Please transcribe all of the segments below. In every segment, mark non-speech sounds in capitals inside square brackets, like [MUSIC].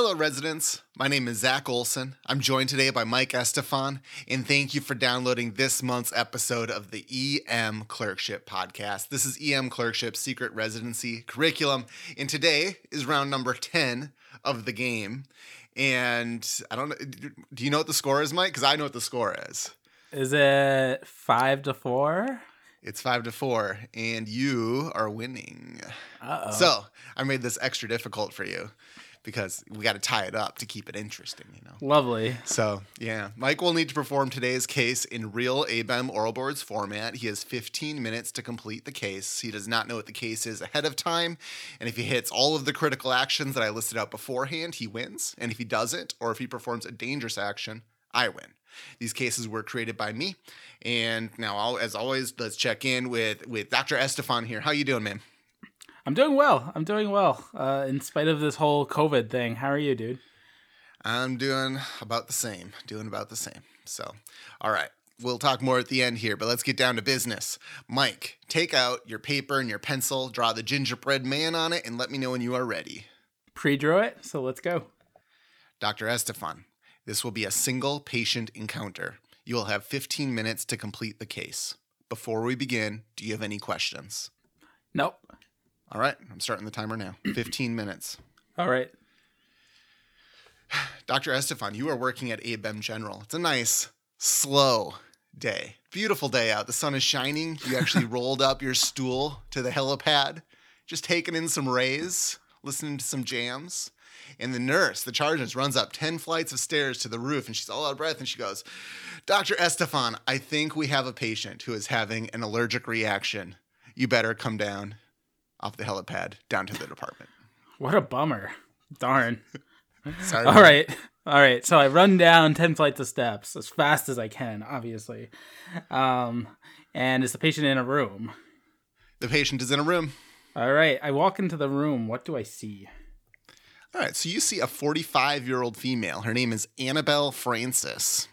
Hello, residents. My name is Zach Olson. I'm joined today by Mike Estefan, and thank you for downloading this month's episode of the EM Clerkship Podcast. This is EM Clerkship's secret residency curriculum, and today is round number 10 of the game. And I don't know, do you know what the score is, Mike? Because I know what the score is. Is it five to four? It's five to four, and you are winning. Uh-oh. So I made this extra difficult for you because we got to tie it up to keep it interesting, you know. Lovely. So, yeah, Mike will need to perform today's case in real ABEM oral boards format. He has 15 minutes to complete the case. He does not know what the case is ahead of time. And if he hits all of the critical actions that I listed out beforehand, he wins. And if he doesn't, or if he performs a dangerous action, I win. These cases were created by me. And now, I'll, as always, let's check in with, with Dr. Estefan here. How you doing, man? I'm doing well. I'm doing well. Uh, in spite of this whole COVID thing. How are you, dude? I'm doing about the same. Doing about the same. So, all right. We'll talk more at the end here, but let's get down to business. Mike, take out your paper and your pencil, draw the gingerbread man on it, and let me know when you are ready. Pre draw it, so let's go. Dr. Estefan, this will be a single patient encounter. You will have 15 minutes to complete the case. Before we begin, do you have any questions? Nope. All right, I'm starting the timer now. [CLEARS THROAT] 15 minutes. All right. [SIGHS] Dr. Estefan, you are working at ABEM General. It's a nice, slow day. Beautiful day out. The sun is shining. You actually [LAUGHS] rolled up your stool to the helipad, just taking in some rays, listening to some jams. And the nurse, the charge nurse, runs up 10 flights of stairs to the roof and she's all out of breath and she goes, Dr. Estefan, I think we have a patient who is having an allergic reaction. You better come down off the helipad down to the [LAUGHS] department. What a bummer. Darn. [LAUGHS] Sorry. All right. All right. So I run down 10 flights of steps as fast as I can, obviously. Um, and is the patient in a room? The patient is in a room. All right. I walk into the room. What do I see? All right, so you see a 45 year old female. Her name is Annabelle Francis.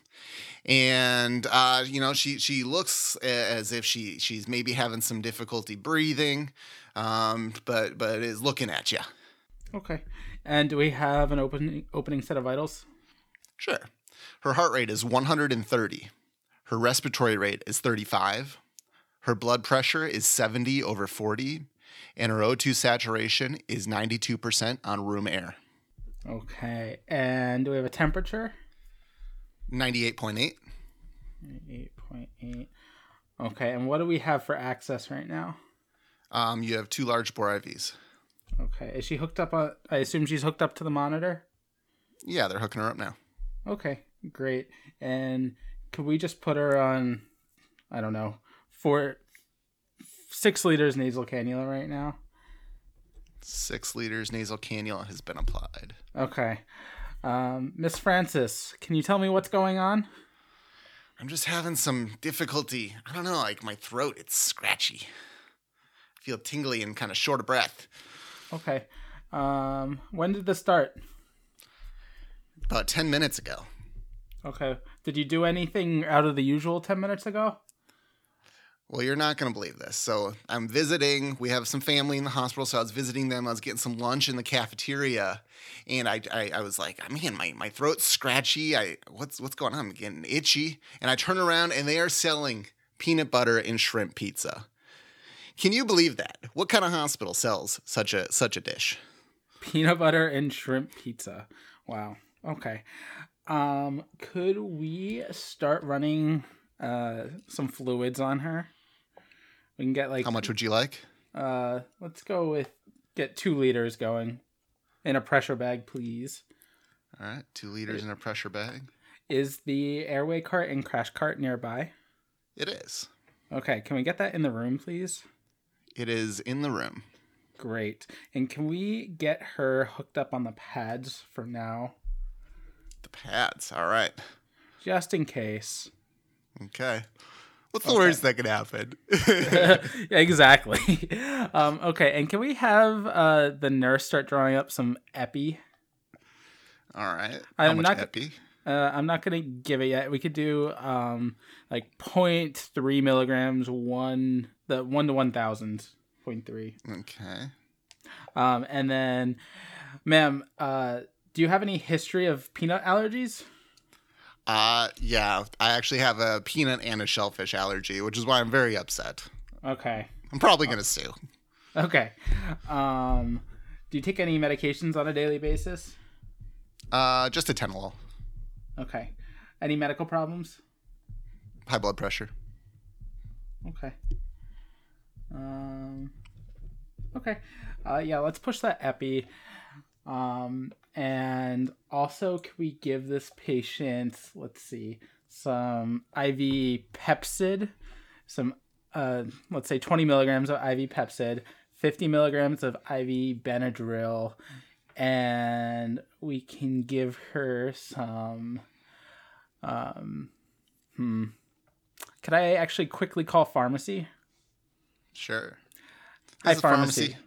And uh, you know she she looks as if she she's maybe having some difficulty breathing, um, but but is looking at you. Okay. And do we have an opening opening set of vitals? Sure. Her heart rate is 130. Her respiratory rate is 35. Her blood pressure is 70 over 40 and her O2 saturation is 92% on room air. Okay. And do we have a temperature? 98.8. 8.8. Okay. And what do we have for access right now? Um, you have two large bore IVs. Okay. Is she hooked up on I assume she's hooked up to the monitor? Yeah, they're hooking her up now. Okay. Great. And could we just put her on I don't know, four six liters nasal cannula right now? Six liters nasal cannula has been applied. Okay. Um, Miss Francis, can you tell me what's going on? I'm just having some difficulty. I don't know, like my throat, it's scratchy. I feel tingly and kind of short of breath. Okay. Um, when did this start? About 10 minutes ago. Okay. Did you do anything out of the usual 10 minutes ago? Well, you're not going to believe this. So, I'm visiting. We have some family in the hospital, so I was visiting them. I was getting some lunch in the cafeteria, and I, I, I was like, man, my, my throat's scratchy. I what's what's going on? I'm getting itchy. And I turn around, and they are selling peanut butter and shrimp pizza. Can you believe that? What kind of hospital sells such a such a dish? Peanut butter and shrimp pizza. Wow. Okay. Um, could we start running uh some fluids on her? We can get like How much would you like? Uh, let's go with get two liters going in a pressure bag, please. All right, two liters in a pressure bag. Is the airway cart and crash cart nearby? It is. Okay, can we get that in the room, please? It is in the room. Great. And can we get her hooked up on the pads for now? The pads. All right. Just in case. Okay. What's the Okay. worst that could happen? [LAUGHS] [LAUGHS] exactly. Um, okay, and can we have uh, the nurse start drawing up some epi? All right. How I'm much not- epi? Uh, I'm not gonna give it yet. We could do um, like 0.3 milligrams, one the one to one thousand point three. Okay. Um, and then, ma'am, uh, do you have any history of peanut allergies? Uh, yeah, I actually have a peanut and a shellfish allergy, which is why I'm very upset. Okay. I'm probably gonna sue. Okay. Um, do you take any medications on a daily basis? Uh, just atenolol, Okay. Any medical problems? high blood pressure. Okay. Um, okay. Uh, yeah, let's push that epi. Um, and also, can we give this patient, let's see, some IV Pepcid, some, uh, let's say 20 milligrams of IV Pepcid, 50 milligrams of IV Benadryl, and we can give her some, um, hmm. Could I actually quickly call pharmacy? Sure. Hi, is pharmacy.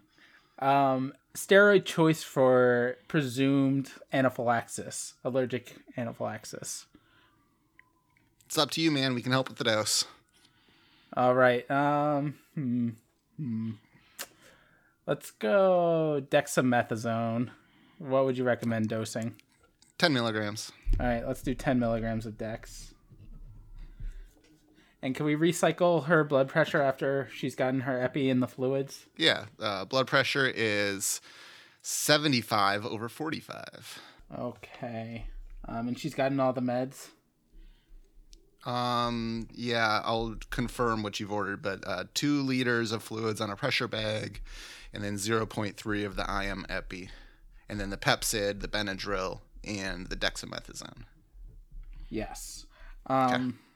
Um, steroid choice for presumed anaphylaxis, allergic anaphylaxis. It's up to you, man. We can help with the dose. All right. Um, hmm, hmm. Let's go dexamethasone. What would you recommend dosing? 10 milligrams. All right, let's do 10 milligrams of dex. And can we recycle her blood pressure after she's gotten her epi in the fluids? Yeah, uh, blood pressure is 75 over 45. Okay. Um, and she's gotten all the meds. Um, yeah, I'll confirm what you've ordered, but uh, two liters of fluids on a pressure bag, and then 0.3 of the IM epi, and then the Pepcid, the Benadryl, and the dexamethasone. Yes. Um Okay.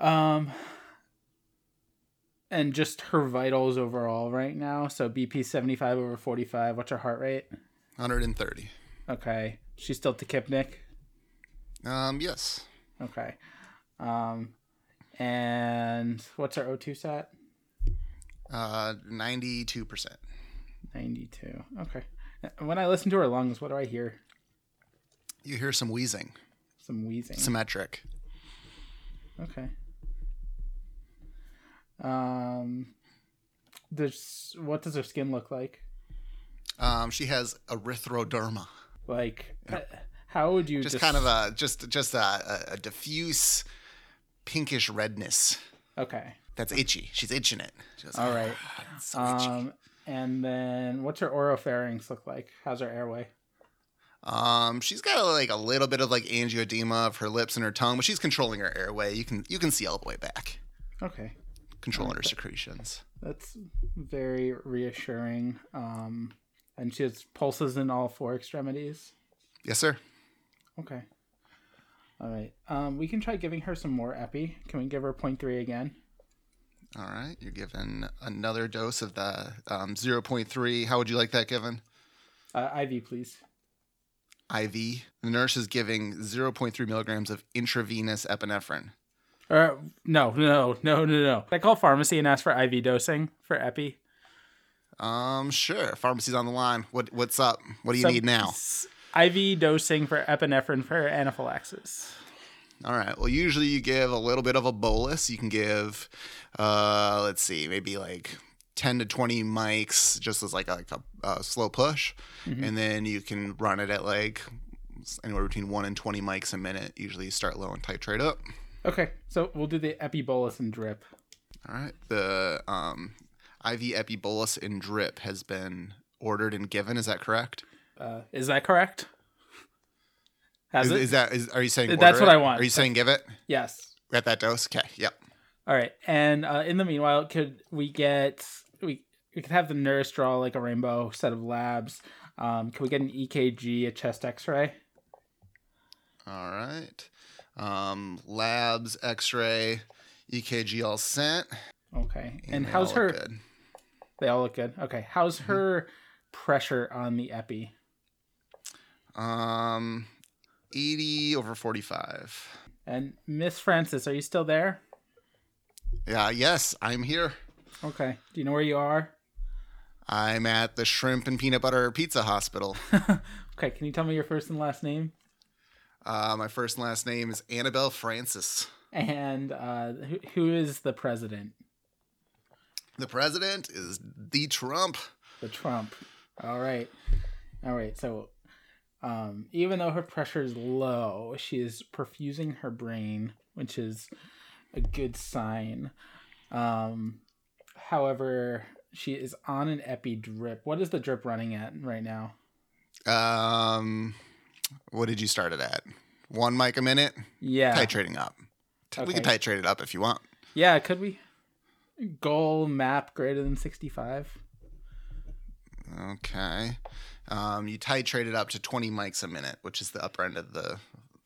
Um and just her vitals overall right now. So BP 75 over 45. What's her heart rate? 130. Okay. She's still tachypneic. Um, yes. Okay. Um and what's her O2 sat? Uh, 92%. 92. Okay. When I listen to her lungs, what do I hear? You hear some wheezing, Some wheezing. symmetric. Okay. Um, does what does her skin look like? Um, she has erythroderma. Like, uh, how would you Just kind of a just just a, a, diffuse pinkish redness. okay? That's itchy. She's itching it. All right. "Ah, it's so itchy." Um, and then what's her oropharynx look like? How's her airway? Um, she's got like a little bit of like angioedema of her lips and her tongue, but she's controlling her airway. You can you can see all the way back, Okay, controlling her secretions. that's very reassuring. Um, and she has pulses in all four extremities. Yes, sir. Okay. All right. Um, we can try giving her some more epi. Can we give her 0.3 again? All right, you're given another dose of the um, 0.3. How would you like that given? Uh, IV, please. IV. The nurse is giving 0.3 milligrams of intravenous epinephrine. Or no, no, no, no, no. I call pharmacy and ask for IV dosing for epi. Um, sure. Pharmacy's on the line. What what's up? What do you So- need now? IV dosing for epinephrine for anaphylaxis. All right. Well, usually you give a little bit of a bolus. You can give, uh, let's see, maybe like 10 to 20 mics, just as like a, like a, a slow push, and then you can run it at like anywhere between one and 20 mics a minute. Usually you start low and titrate up. Okay, so we'll do the epi bolus and drip. All right. The um, IV epi bolus and drip has been ordered and given. Is that correct? Uh, is that correct? Has Is, it? is that is are you saying That's what it? I want. Are you saying give it yes. at that dose? Okay. Yep. All right, and uh, in the meanwhile, could we get we could have the nurse draw like a rainbow set of labs. Um, can we get an EKG, a chest X-ray? All right. Um, labs, X-ray, EKG all sent. Okay, and they how's her? good. They all look good. Okay, how's Mm-hmm. her pressure on the epi? Um, 80 over 45. And Miss Francis, are you still there? Yeah. Yes, I'm here. Okay. Do you know where you are? I'm at the Shrimp and Peanut Butter Pizza Hospital. [LAUGHS] Okay. Can you tell me your first and last name? Uh, my first and last name is Annabelle Francis. And uh, who, who is the president? The president is the Trump. The Trump. All right. All right, so um, even though her pressure is low, she is perfusing her brain, which is a good sign. Um, however, she is on an epi drip. What is the drip running at right now? Um, what did you start it at? One mic a minute. Yeah, Titrating up. We can titrate it up if you want. yeah. Could we goal map greater than sixty-five? Okay. Um, you titrate it up to 20 mics a minute, which is the upper end of the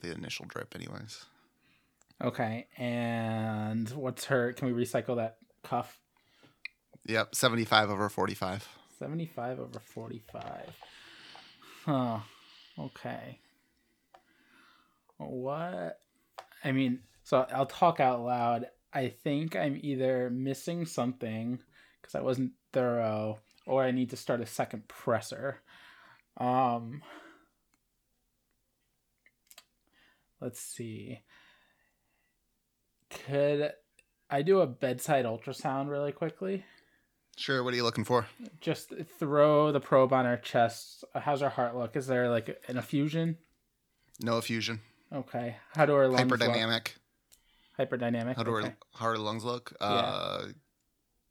the initial drip, anyways. Okay, and what's her? Can we recycle that cuff? Yep, 75 over 45. 75 over 45. Huh. Okay. What? I mean, so I'll talk out loud. I think I'm either missing something because I wasn't thorough, or I need to start a second pressor. Um, let's see. Could I do a bedside ultrasound really quickly? Sure, what are you looking for? just throw the probe on her chest. How's her heart look? Is there like an effusion? No effusion. Okay. How do her lungs look? Hyperdynamic. Hyperdynamic. How do okay. her, how her lungs look? Uh,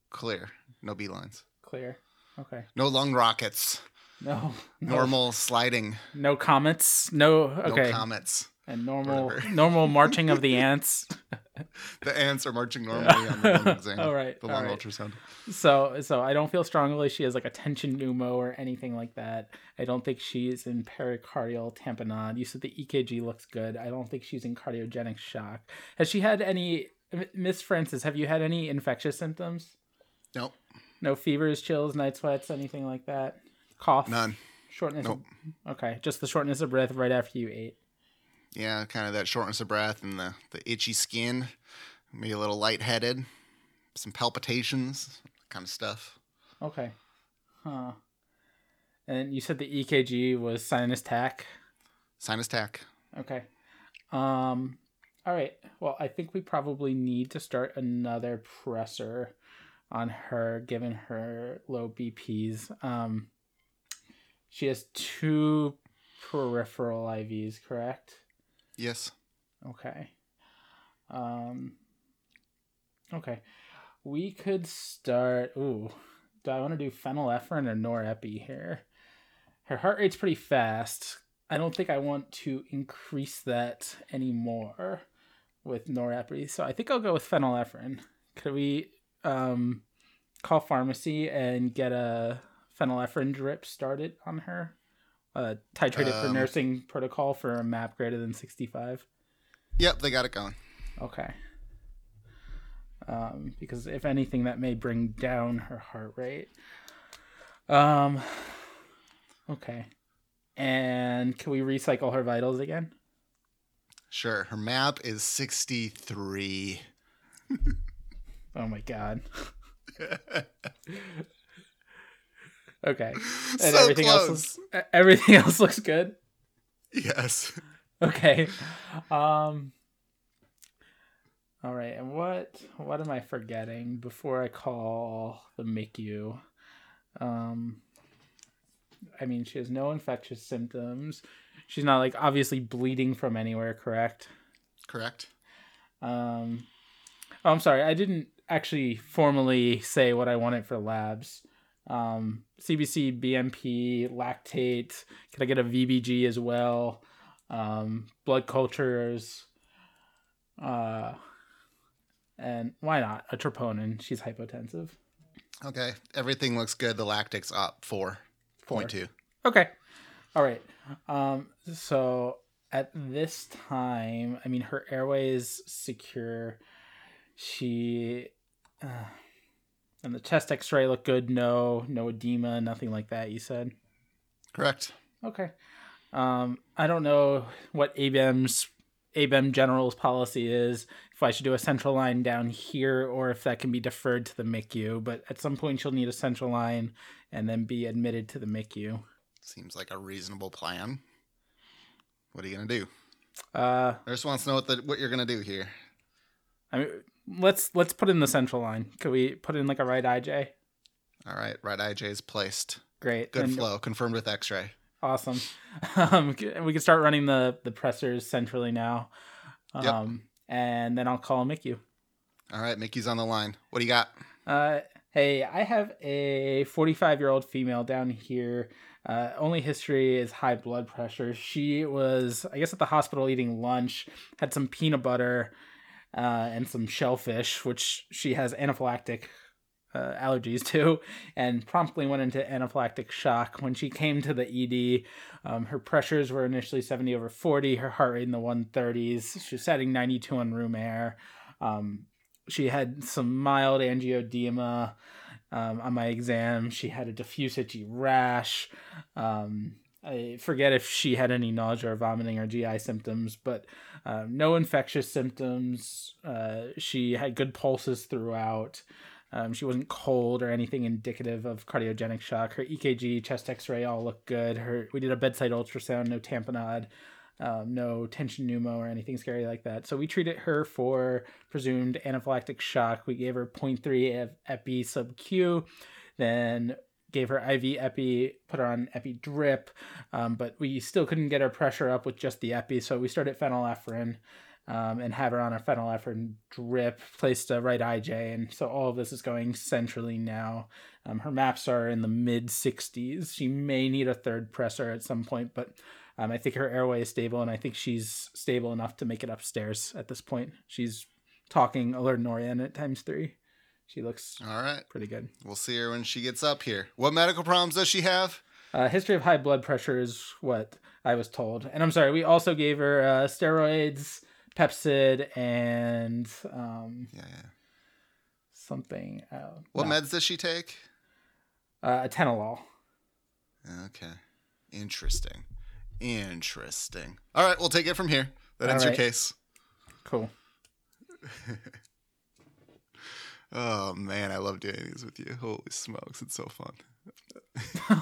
clear. No B lines. Clear. Okay. No lung rockets. No. [LAUGHS] no Normal sliding. No comets. No. Okay. No comets. and normal normal [LAUGHS] marching of the ants. [LAUGHS] [LAUGHS] The ants are marching normally on the lung exam. [LAUGHS] All right, The lung right. ultrasound. So so I don't feel strongly she has like a tension pneumo or anything like that. I don't think she's in pericardial tamponade. You said the EKG looks good. I don't think she's in cardiogenic shock. Has she had any Miss Francis, have you had any infectious symptoms? Nope. No fevers, chills, night sweats, anything like that? Cough? None. Shortness Nope. of, Okay, just the shortness of breath right after you ate. Yeah, kind of that shortness of breath and the, the itchy skin. Maybe a little lightheaded. Some palpitations. Kind of stuff. Okay. Huh. And you said the EKG was sinus tach. Sinus tach. Okay. Um all right. Well, I think we probably need to start another pressor on her given her low BPs. Um she has two peripheral IVs, correct? Yes. Okay. Um Okay. We could start ooh. Do I want to do phenylephrine or norepi here? Her heart rate's pretty fast. I don't think I want to increase that anymore with norepi. So I think I'll go with phenylephrine. Could we um call pharmacy and get a phenylephrine drip started on her? Uh, titrated for Um, nursing protocol for a map greater than 65. Yep, they got it going. Okay. Um, because if anything, that may bring down her heart rate. Um. Okay. And can we recycle her vitals again? Sure. Her map is 63. [LAUGHS] Oh my god. [LAUGHS] Okay. [LAUGHS] And so everything close. else looks, everything [LAUGHS] else looks good. Yes. Okay. Um All right. And what what am I forgetting before I call the MICU? Um I mean, she has no infectious symptoms. She's not like obviously bleeding from anywhere, correct? Correct. Um Oh, I'm sorry. I didn't actually formally say what I wanted for labs. Um, CBC, BMP, lactate. Can I get a VBG as well? Um, blood cultures. Uh, and why not a troponin? She's hypotensive. Okay. Everything looks good. The lactic's up four point two. Okay. All right. Um, so at this time, I mean, her airway is secure. She, uh, and the chest X-ray looked good. No, no edema, nothing like that. You said. Correct. Okay. Um, I don't know what ABEM's ABEM General's policy is. If I should do a central line down here, or if that can be deferred to the MICU. But at some point, she'll need a central line and then be admitted to the MICU. Seems like a reasonable plan. What are you gonna do? Uh, Nurse wants to know what the what you're gonna do here. I mean, let's let's put in the central line. Could we put in like a right IJ? All right. Right IJ is placed. Great. Good and, flow. Confirmed with X-ray. Awesome. [LAUGHS] Um, we can start running the the pressors centrally now. Um, Yep. and then I'll call MICU. All right, MICU's on the line. What do you got? Uh, hey, I have a 45 year old female down here. Uh, only history is high blood pressure. She was, I guess, at the hospital eating lunch, had some peanut butter uh, and some shellfish, which she has anaphylactic uh, allergies to, and promptly went into anaphylactic shock. When she came to the ED, um, her pressures were initially 70 over 40, her heart rate in the 130s. She was setting 92 on room air. Um, she had some mild angioedema um, on my exam. She had a diffuse itchy rash. Um, I forget if she had any nausea or vomiting or GI symptoms, but uh, no infectious symptoms. Uh, she had good pulses throughout. Um, she wasn't cold or anything indicative of cardiogenic shock. Her EKG, chest X-ray all looked good. Her we did a bedside ultrasound, no tamponade, um, no tension pneumo or anything scary like that. So we treated her for presumed anaphylactic shock. We gave her 0.3 of epi sub Q, then gave her IV epi, put her on epi drip, um, but we still couldn't get her pressure up with just the epi. So we started phenylephrine. Um, and have her on a phenylephrine drip, placed a right IJ, and so all of this is going centrally now. Um, her maps are in the mid 60s. She may need a third pressor at some point, but um, I think her airway is stable, and I think she's stable enough to make it upstairs at this point. She's talking alert and oriented times three. She looks All right. pretty good. We'll see her when she gets up here. What medical problems does she have? Uh, history of high blood pressure is what I was told, and I'm sorry. We also gave her uh, steroids, Pepcid, and um, Yeah. yeah. something. Uh, What no, meds does she take? Uh, atenolol. Okay. Interesting. Interesting. All right, we'll take it from here. That ends All your case. Cool. [LAUGHS] Oh man, I love doing these with you. Holy smokes, it's so fun.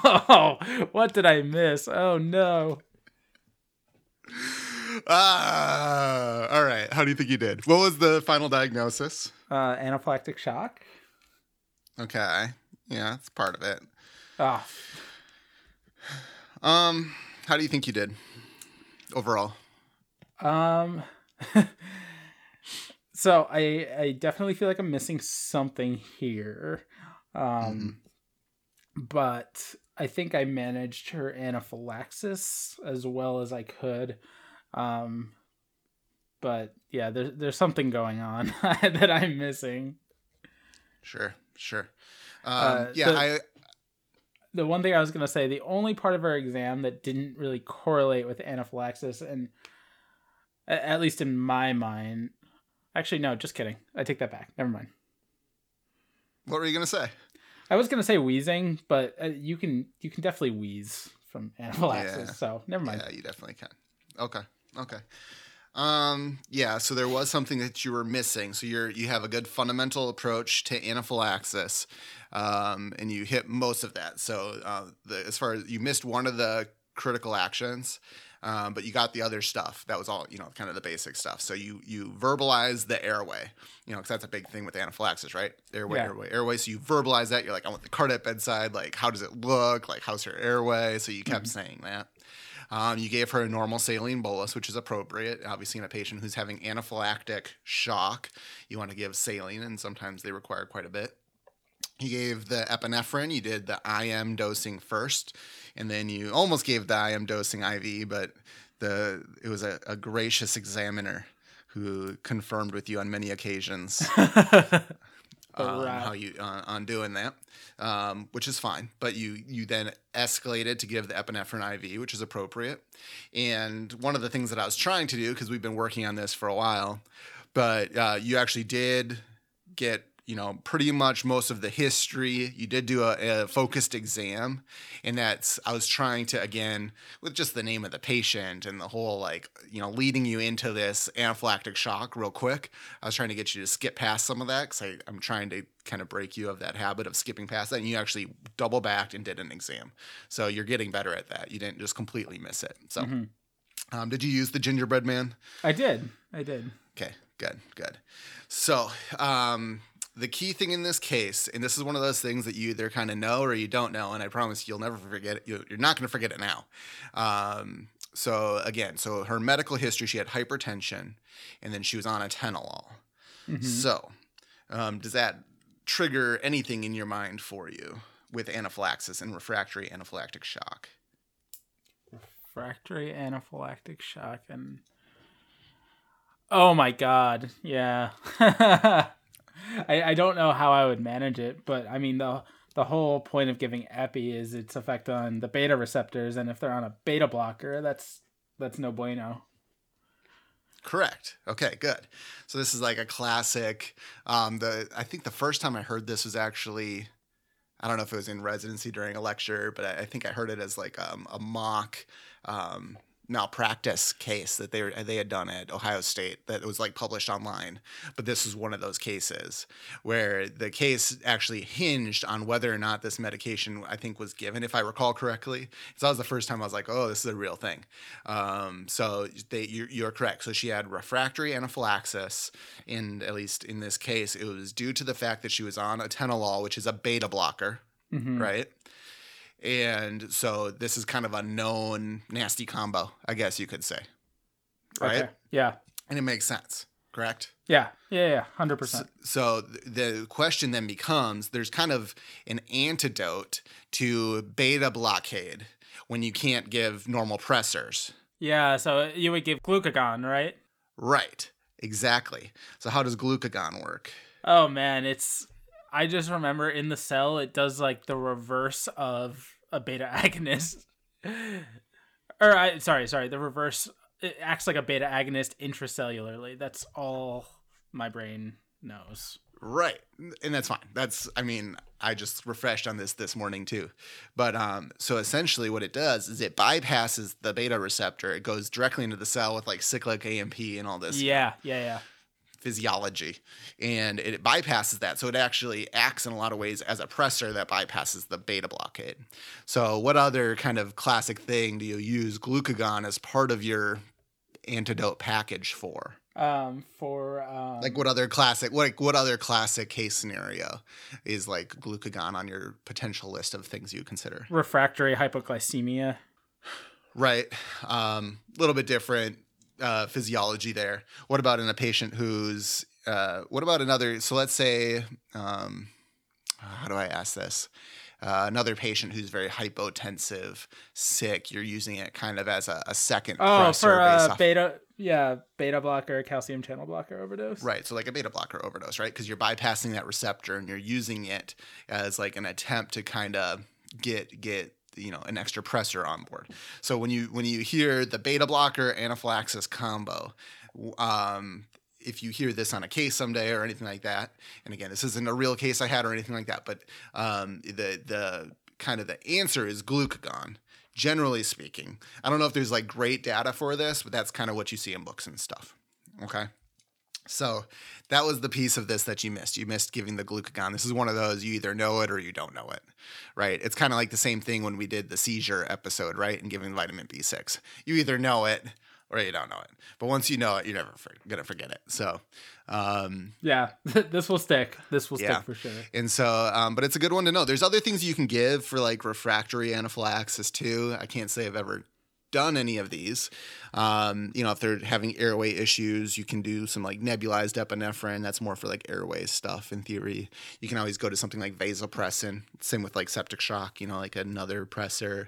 oh, [LAUGHS] what did I miss? Oh no. Ah, all right. How do you think you did? What was the final diagnosis? Uh, anaphylactic shock. Okay. Yeah, that's part of it. Ah, Um, how do you think you did overall? Um [LAUGHS] so I I definitely feel like I'm missing something here. Um but I think I managed her anaphylaxis as well as I could. Um but yeah, there's there's something going on [LAUGHS] that I'm missing. Sure, sure. Um, Uh, yeah, the- I the one thing I was gonna say, the only part of our exam that didn't really correlate with anaphylaxis, and at least in my mind, actually no, just kidding. I take that back. Never mind. what were you gonna say? I was gonna say wheezing, but uh, you can you can definitely wheeze from [LAUGHS] anaphylaxis. Yeah. So never mind. Yeah, you definitely can. Okay. Okay. Um, yeah, so there was something that you were missing. So you're you have a good fundamental approach to anaphylaxis, um, and you hit most of that. So uh, the, as far as you missed one of the critical actions, um, but you got the other stuff. That was all you know, kind of the basic stuff. So you you verbalize the airway, you know, because that's a big thing with anaphylaxis, right? Airway, Yeah. airway, airway. So you verbalize that. You're like, I want the card at bedside. Like, how does it look? Like, how's her airway? So you kept saying that. Um, you gave her a normal saline bolus, which is appropriate. Obviously, in a patient who's having anaphylactic shock, you want to give saline, and sometimes they require quite a bit. You gave the epinephrine. You did the IM dosing first, and then you almost gave the IM dosing IV, but the it was a, a gracious examiner who confirmed with you on many occasions [LAUGHS] um, rat. how you uh, on doing that, um, which is fine. But you you then escalated to give the epinephrine IV, which is appropriate. And one of the things that I was trying to do because we've been working on this for a while, but uh, you actually did get you know pretty much most of the history. You did do a, a focused exam, and that's I was trying to again with just the name of the patient and the whole like you know leading you into this anaphylactic shock real quick. I was trying to get you to skip past some of that because I'm trying to kind of break you of that habit of skipping past that. And you actually double backed and did an exam, so you're getting better at that. You didn't just completely miss it. So, Mhm. um, did you use the gingerbread man? I did. I did. Okay, good, good. So, um, the key thing in this case, and this is one of those things that you either kind of know or you don't know, and I promise you'll never forget it. You- You're not going to forget it now. Um, so again, so her medical history, she had hypertension, and then she was on atenolol. Mhm. So, um, does that trigger anything in your mind for you with anaphylaxis and refractory anaphylactic shock? refractory anaphylactic shock and oh my god yeah [LAUGHS] [LAUGHS] I, I don't know how i would manage it but i mean the the whole point of giving epi is its effect on the beta receptors and if they're on a beta blocker that's that's no bueno Correct. Okay, good. So this is like a classic. Um, the I think the first time I heard this was actually, I don't know if it was in residency during a lecture, but I, I think I heard it as like um, a mock um, malpractice case that they were, they had done at Ohio State that was like published online. But this was one of those cases where the case actually hinged on whether or not this medication I think was given, if I recall correctly. So that was the first time I was like, oh, this is a real thing. Um, so they, you're, you're correct. So she had refractory anaphylaxis, and at least in this case, it was due to the fact that she was on atenolol, which is a beta blocker, Mhm. right? And so this is kind of a known nasty combo, I guess you could say, right? okay yeah And it makes sense, correct? yeah yeah yeah 100% So, so the question then becomes there's kind of an antidote to beta blockade when you can't give normal pressors. yeah so you would give glucagon right Right. Exactly. So how does glucagon work? Oh man, it's I just remember in the cell it does like the reverse of a beta [LAUGHS] agonist. or I sorry, sorry, the reverse it acts like a beta agonist intracellularly. That's all my brain knows. Right. And that's fine. That's I mean, I just refreshed on this this morning too. But um so essentially what it does is it bypasses the beta receptor. It goes directly into the cell with like cyclic AMP and all this Yeah, yeah, yeah. Physiology and it bypasses that. So it actually acts in a lot of ways as a pressor that bypasses the beta blockade. So what other kind of classic thing do you use glucagon as part of your antidote package for? Um for um like what other classic what what other classic case scenario is like glucagon on your potential list of things you consider? Refractory hypoglycemia. Right. A um, little bit different uh, physiology there. What about in a patient who's, uh, what about another? So let's say, um, how do I ask this? Uh, another patient who's very hypotensive, sick, you're using it kind of as a, a second Oh, for uh, beta yeah, beta blocker, calcium channel blocker overdose. Right, so like a beta blocker overdose, right? Because you're bypassing that receptor and you're using it as like an attempt to kind of get get you know an extra pressor on board. So when you when you hear the beta blocker anaphylaxis combo, um, if you hear this on a case someday or anything like that, and again, this isn't a real case I had or anything like that, but um, the the kind of the answer is glucagon. Generally speaking, I don't know if there's like great data for this, but that's kind of what you see in books and stuff. Okay. So that was the piece of this that you missed. You missed giving the glucagon. This is one of those you either know it or you don't know it, right? It's kind of like the same thing when we did the seizure episode, right? And giving vitamin B6. You either know it or you don't know it. But once you know it, you're never for- gonna forget it. So, um, Yeah, [LAUGHS] this will stick. This will Yeah. stick for sure. and so, um, but it's a good one to know. There's other things you can give for like refractory anaphylaxis too. I can't say I've ever done any of these. Um, you know, if they're having airway issues, you can do some like nebulized epinephrine. That's more for like airway stuff in theory. You can always go to something like vasopressin. Same with like septic shock, you know, like another pressor.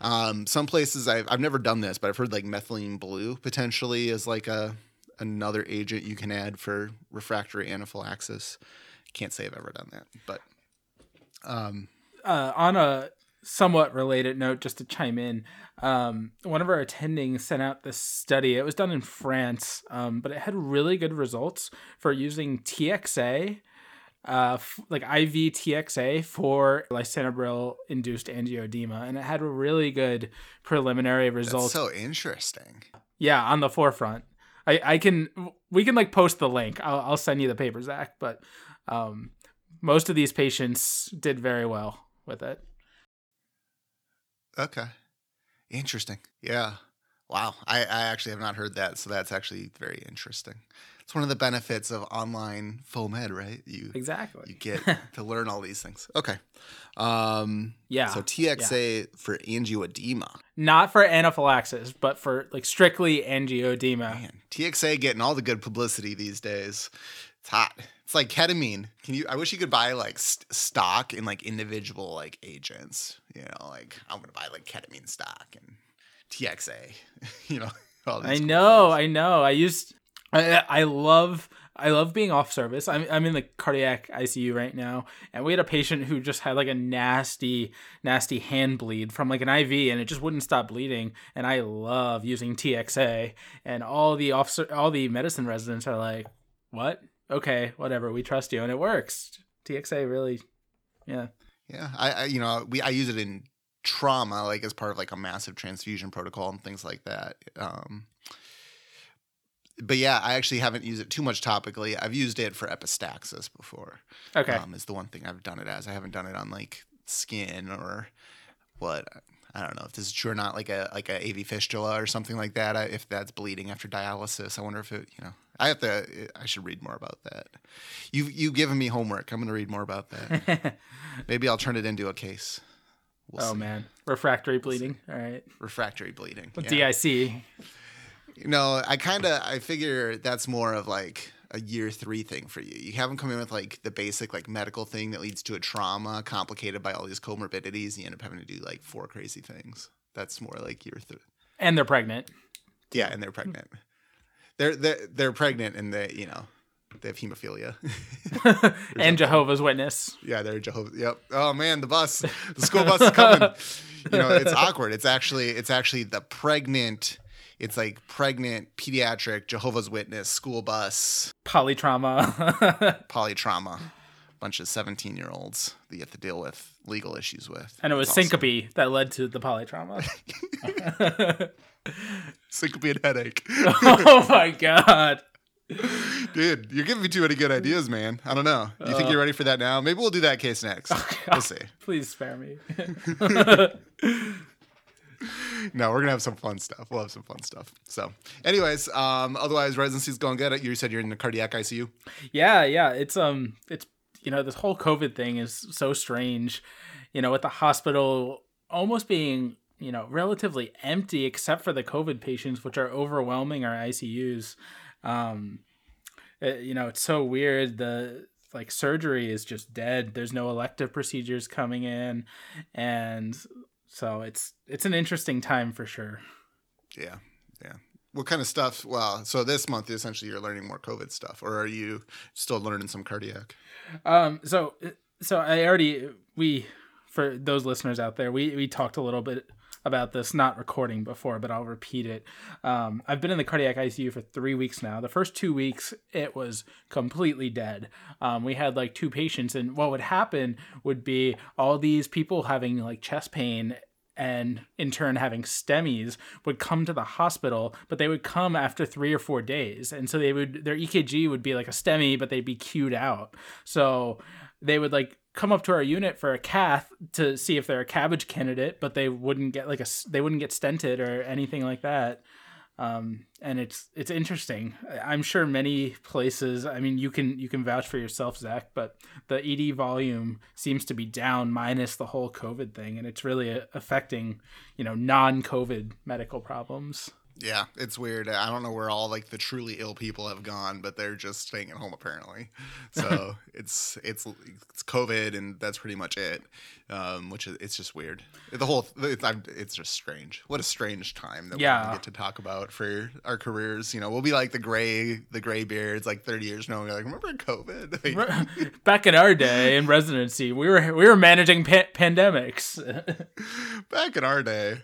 Um, some places I've, I've never done this, but I've heard like methylene blue potentially is like a another agent you can add for refractory anaphylaxis. Can't say I've ever done that, but um, uh, on a somewhat related note, just to chime in, um, one of our attendings sent out this study. It was done in France, um, but it had really good results for using TXA, uh, f- like IV TXA for lisinopril induced angioedema, and it had really good preliminary that's results. so interesting. yeah, on the forefront. I, I can we can like post the link. I'll, I'll send you the paper, Zach. But um, most of these patients did very well with it. Okay. Interesting. Yeah. Wow, I, I actually have not heard that, so that's actually very interesting. It's one of the benefits of online FOAMed, right? You Exactly. you get [LAUGHS] to learn all these things. Okay. Um, yeah. So TXA for angioedema. Not for anaphylaxis, but for like strictly angioedema. Man, TXA getting all the good publicity these days. It's hot. It's like ketamine. Can you? I wish you could buy like st- stock in like individual like agents. You know, like I'm gonna buy like ketamine stock and TXA. [LAUGHS] you know, all I these cool know, things. I know. I used I I love I love being off service. I'm I'm in the cardiac ICU right now, and we had a patient who just had like a nasty nasty hand bleed from like an IV, and it just wouldn't stop bleeding. And I love using TXA, and all the officer all the medicine residents are like, "What? Okay, whatever. We trust you," and it works. TXA really, yeah. Yeah, I, I you know we I use it in trauma like as part of like a massive transfusion protocol and things like that. Um, but yeah, I actually haven't used it too much topically. I've used it for epistaxis before. Okay. Um, is the one thing I've done it as. I haven't done it on like skin or what. I don't know if this is true or not. Like a like a AV fistula or something like that. I, if that's bleeding after dialysis, I wonder if it. You know, I have to. I should read more about that. You you've given me homework. I'm gonna read more about that. [LAUGHS] Maybe I'll turn it into a case. We'll oh see. man, refractory bleeding. All right. refractory bleeding. Yeah. DIC. No, I kind of I figure that's more of like a year three thing for you. You haven't come in with like the basic like medical thing that leads to a trauma complicated by all these comorbidities. You end up having to do like four crazy things. That's more like year three. And they're pregnant. Yeah, and they're pregnant. They're they're they're pregnant and they you know they have hemophilia. [LAUGHS] [LAUGHS] and Jehovah's Witness. yeah, they're Jehovah. Yep. Oh man, the bus, the school bus is coming. you know, it's [LAUGHS] awkward. It's actually it's actually the pregnant. It's like pregnant pediatric Jehovah's Witness school bus Polytrauma. polytrauma. Bunch of 17 year olds that you have to deal with legal issues with. and it was awesome. syncope that led to the polytrauma. [LAUGHS] [LAUGHS] Syncope and headache. oh my god. Dude, you're giving me too many good ideas, man. I don't know. Do you think Uh. you're ready for that now? Maybe we'll do that case next. we'll see. Please spare me. [LAUGHS] No, we're gonna have some fun stuff. We'll have some fun stuff. So, anyways, um, otherwise residency's going good. You said you're in the cardiac ICU. yeah, yeah. It's um it's you know, this whole COVID thing is so strange. You know, with the hospital almost being, you know, relatively empty except for the COVID patients, which are overwhelming our ICUs. Um it- you know, it's so weird. The like surgery is just dead. There's no elective procedures coming in, and so it's it's an interesting time for sure. Yeah. What kind of stuff? Well, so this month essentially you're learning more COVID stuff, or are you still learning some cardiac? Um, so so I already we for those listeners out there, we we talked a little bit about this not recording before, but I'll repeat it. Um, I've been in the cardiac ICU for three weeks now. The first two weeks, it was completely dead. Um, we had like two patients, and what would happen would be all these people having like chest pain and in turn having STEMIs would come to the hospital, but they would come after three or four days. And so they would their EKG would be like a STEMI, but they'd be queued out. So they would like come up to our unit for a cath to see if they're a CABG candidate, but they wouldn't get like a they wouldn't get stented or anything like that. Um, and it's it's interesting. I'm sure many places. I mean, you can you can vouch for yourself, Zach, but the ED volume seems to be down minus the whole COVID thing, and it's really affecting you know non-COVID medical problems. Yeah, it's weird. I don't know where all like the truly ill people have gone, but they're just staying at home apparently. So [LAUGHS] it's it's it's COVID, and that's pretty much it. Um, which is it's just weird. The whole it's, I'm- it's just strange. What a strange time that Yeah. we get to talk about for our careers. You know, we'll be like the gray the gray beards like 30 years from now. We're like, remember COVID? [LAUGHS] [LAUGHS] Back in our day in residency, we were we were managing pa- pandemics. back in our day,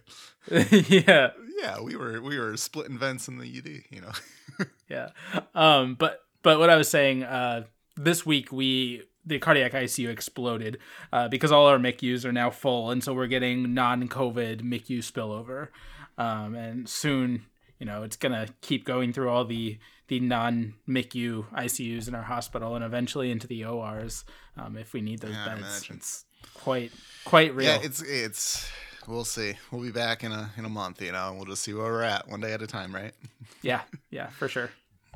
yeah. Yeah, we were we were splitting vents in the UD. You know. [LAUGHS] yeah um but but what i was saying uh this week we the cardiac icu exploded uh, because all our micus are now full and so we're getting non-covid micu spillover um and soon you know it's gonna keep going through all the the non-micu icus in our hospital and eventually into the ors um, if we need those Yeah, I beds imagine. it's quite quite real Yeah, it's it's We'll see. We'll be back in a in a month, you know, we'll just see where we're at, one day at a time, right? [LAUGHS] Yeah, yeah, for sure.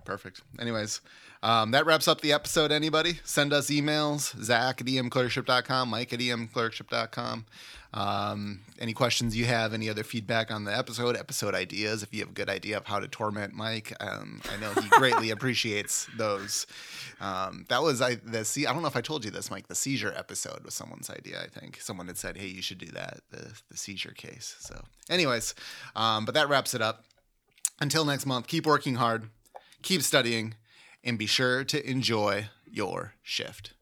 Perfect. Anyways, um, that wraps up the episode. Anybody? Send us emails, Zach at emclerkship.com, Mike at emclerkship.com. Um, any questions you have, any other feedback on the episode, episode ideas, if you have a good idea of how to torment Mike, um, I know he greatly [LAUGHS] appreciates those. Um, that was I the see I don't know if I told you this, Mike. The seizure episode was someone's idea. I think someone had said, "Hey, you should do that." The the seizure case. So, anyways, um, but that wraps it up. Until next month, keep working hard, keep studying, and be sure to enjoy your shift.